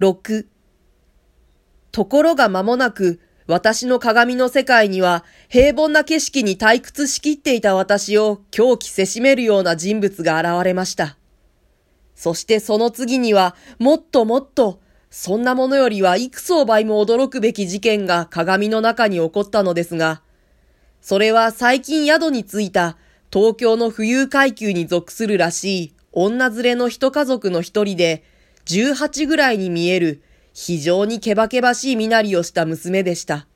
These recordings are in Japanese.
6ところが間もなく、私の鏡の世界には平凡な景色に退屈しきっていた私を狂気せしめるような人物が現れました。そしてその次には、もっともっと、そんなものよりは幾層倍も驚くべき事件が鏡の中に起こったのですが、それは最近宿に着いた東京の富裕階級に属するらしい女連れの一家族の一人で、18ぐらいに見える非常にけばけばしい身なりをした娘でした。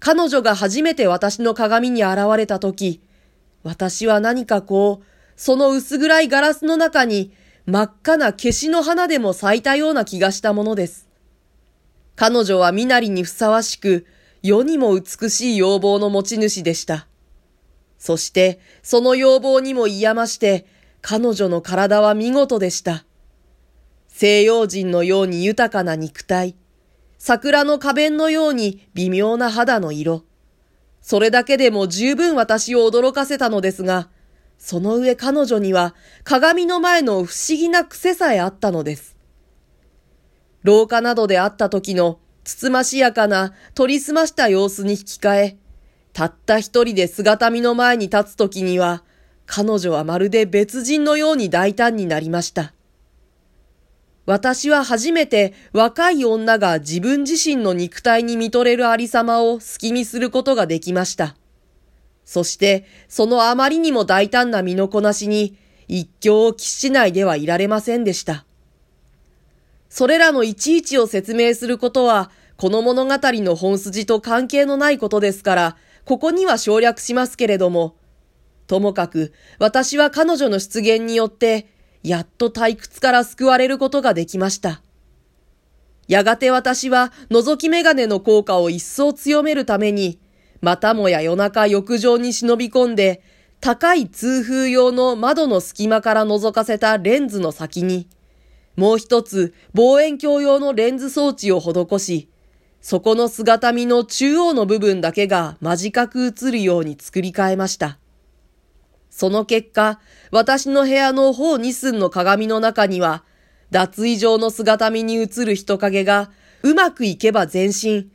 彼女が初めて私の鏡に現れた時、私は何かこう、その薄暗いガラスの中に真っ赤な消しの花でも咲いたような気がしたものです。彼女は身なりにふさわしく、世にも美しい要望の持ち主でした。そして、その要望にも嫌まして、彼女の体は見事でした。西洋人のように豊かな肉体、桜の花弁のように微妙な肌の色。それだけでも十分私を驚かせたのですが、その上彼女には鏡の前の不思議な癖さえあったのです。廊下などで会った時のつつましやかな取り澄ました様子に引き換え、たった一人で姿見の前に立つ時には、彼女はまるで別人のように大胆になりました。私は初めて若い女が自分自身の肉体に見とれるありさまを好き見することができました。そして、そのあまりにも大胆な身のこなしに、一興を喫しないではいられませんでした。それらのいちいちを説明することは、この物語の本筋と関係のないことですから、ここには省略しますけれども、ともかく、私は彼女の出現によって、やっと退屈から救われることができました。やがて私は覗き眼鏡の効果を一層強めるために、またもや夜中浴場に忍び込んで、高い通風用の窓の隙間から覗かせたレンズの先に、もう一つ望遠鏡用のレンズ装置を施し、そこの姿見の中央の部分だけが間近く映るように作り変えました。その結果、私の部屋の方二寸の鏡の中には、脱衣場の姿見に映る人影が、うまくいけば全身、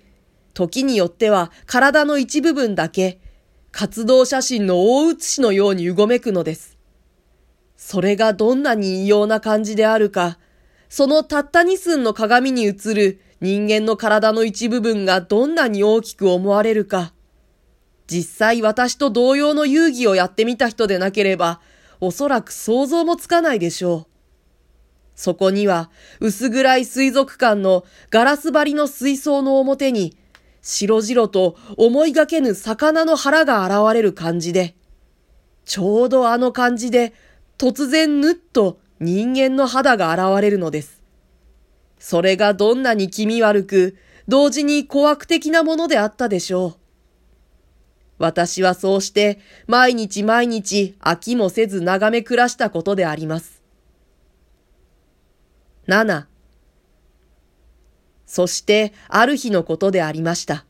時によっては体の一部分だけ、活動写真の大写しのようにうごめくのです。それがどんなに異様な感じであるか、そのたった二寸の鏡に映る人間の体の一部分がどんなに大きく思われるか、実際私と同様の遊戯をやってみた人でなければ、おそらく想像もつかないでしょう。そこには、薄暗い水族館のガラス張りの水槽の表に、白々と思いがけぬ魚の腹が現れる感じで、ちょうどあの感じで、突然ぬっと人間の肌が現れるのです。それがどんなに気味悪く、同時に怖悪的なものであったでしょう。私はそうして毎日毎日飽きもせず眺め暮らしたことであります。7そしてある日のことでありました。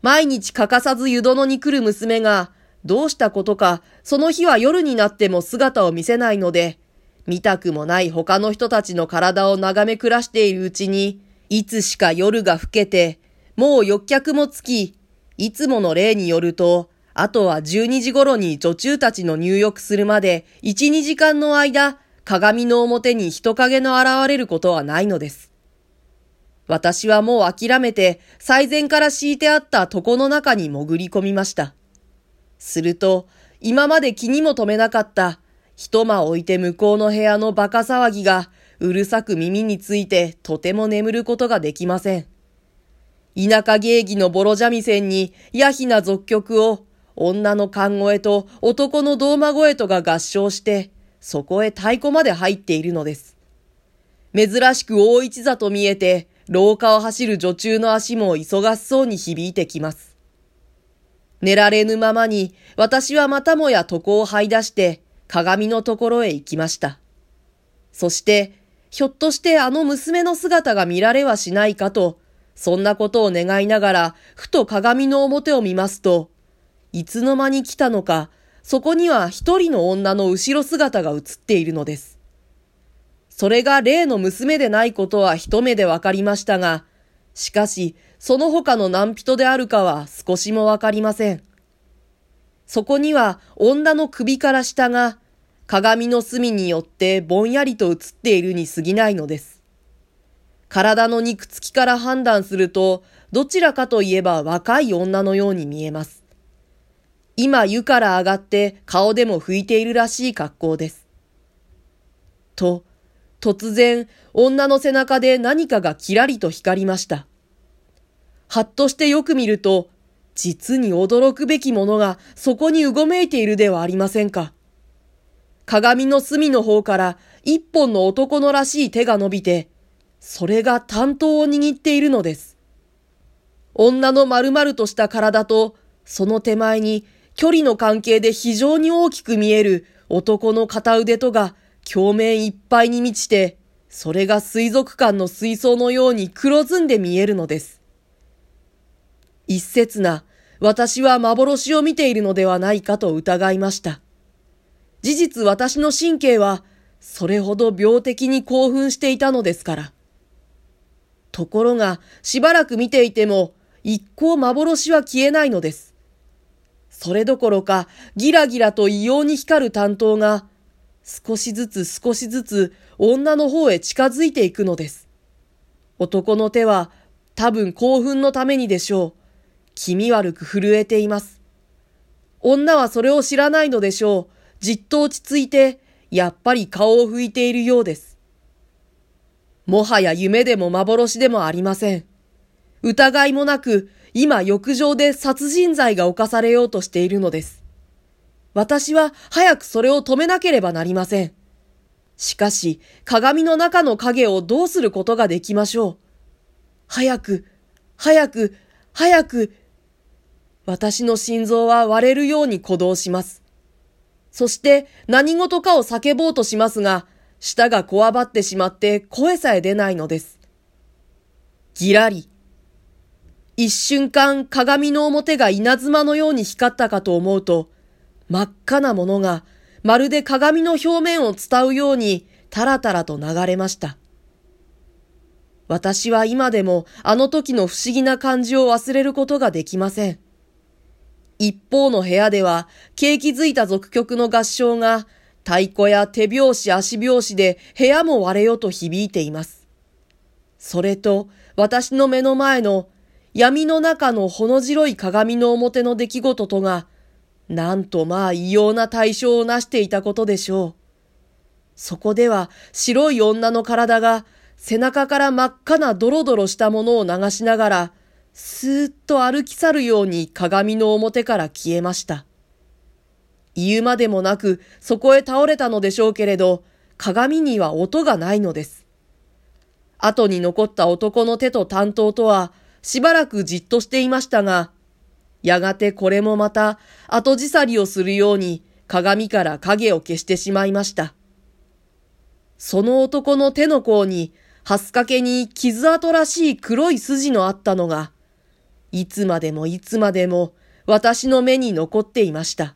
毎日欠かさず湯殿に来る娘がどうしたことかその日は夜になっても姿を見せないので見たくもない他の人たちの体を眺め暮らしているうちにいつしか夜が更けてもう欲客もつきいつもの例によると、あとは12時頃に女中たちの入浴するまで1、2時間の間、鏡の表に人影の現れることはないのです。私はもう諦めて最前から敷いてあった床の中に潜り込みました。すると、今まで気にも留めなかった一間置いて向こうの部屋の馬鹿騒ぎがうるさく耳についてとても眠ることができません。田舎芸妓のボロ三味線に、ヤヒな俗曲を、女の勘声と男の胴馬声とが合唱して、そこへ太鼓まで入っているのです。珍しく大一座と見えて、廊下を走る女中の足も忙しそうに響いてきます。寝られぬままに、私はまたもや床を這い出して、鏡のところへ行きました。そして、ひょっとしてあの娘の姿が見られはしないかと、そんなことを願いながら、ふと鏡の表を見ますと、いつの間に来たのか、そこには一人の女の後ろ姿が映っているのです。それが例の娘でないことは一目でわかりましたが、しかし、その他の何人であるかは少しもわかりません。そこには女の首から下が鏡の隅によってぼんやりと映っているに過ぎないのです。体の肉付きから判断すると、どちらかといえば若い女のように見えます。今湯から上がって顔でも拭いているらしい格好です。と、突然、女の背中で何かがキラリと光りました。はっとしてよく見ると、実に驚くべきものがそこにうごめいているではありませんか。鏡の隅の方から一本の男のらしい手が伸びて、それが担当を握っているのです。女の丸々とした体と、その手前に距離の関係で非常に大きく見える男の片腕とが鏡面いっぱいに満ちて、それが水族館の水槽のように黒ずんで見えるのです。一説な、私は幻を見ているのではないかと疑いました。事実私の神経は、それほど病的に興奮していたのですから。ところが、しばらく見ていても、一向幻は消えないのです。それどころか、ギラギラと異様に光る担当が、少しずつ少しずつ女の方へ近づいていくのです。男の手は多分興奮のためにでしょう。気味悪く震えています。女はそれを知らないのでしょう。じっと落ち着いて、やっぱり顔を拭いているようです。もはや夢でも幻でもありません。疑いもなく、今浴場で殺人罪が犯されようとしているのです。私は早くそれを止めなければなりません。しかし、鏡の中の影をどうすることができましょう。早く、早く、早く。私の心臓は割れるように鼓動します。そして何事かを叫ぼうとしますが、舌がこわばってしまって声さえ出ないのです。ぎらり。一瞬間鏡の表が稲妻のように光ったかと思うと、真っ赤なものがまるで鏡の表面を伝うようにタラタラと流れました。私は今でもあの時の不思議な感じを忘れることができません。一方の部屋では、景気づいた俗曲の合唱が、太鼓や手拍子足拍子で部屋も割れよと響いています。それと、私の目の前の闇の中のほの白い鏡の表の出来事とが、なんとまあ異様な対象をなしていたことでしょう。そこでは白い女の体が背中から真っ赤なドロドロしたものを流しながら、スーッと歩き去るように鏡の表から消えました。言うまでもなくそこへ倒れたのでしょうけれど、鏡には音がないのです。後に残った男の手と担当とは、しばらくじっとしていましたが、やがてこれもまた後じさりをするように鏡から影を消してしまいました。その男の手の甲に、ハス掛けに傷跡らしい黒い筋のあったのが、いつまでもいつまでも私の目に残っていました。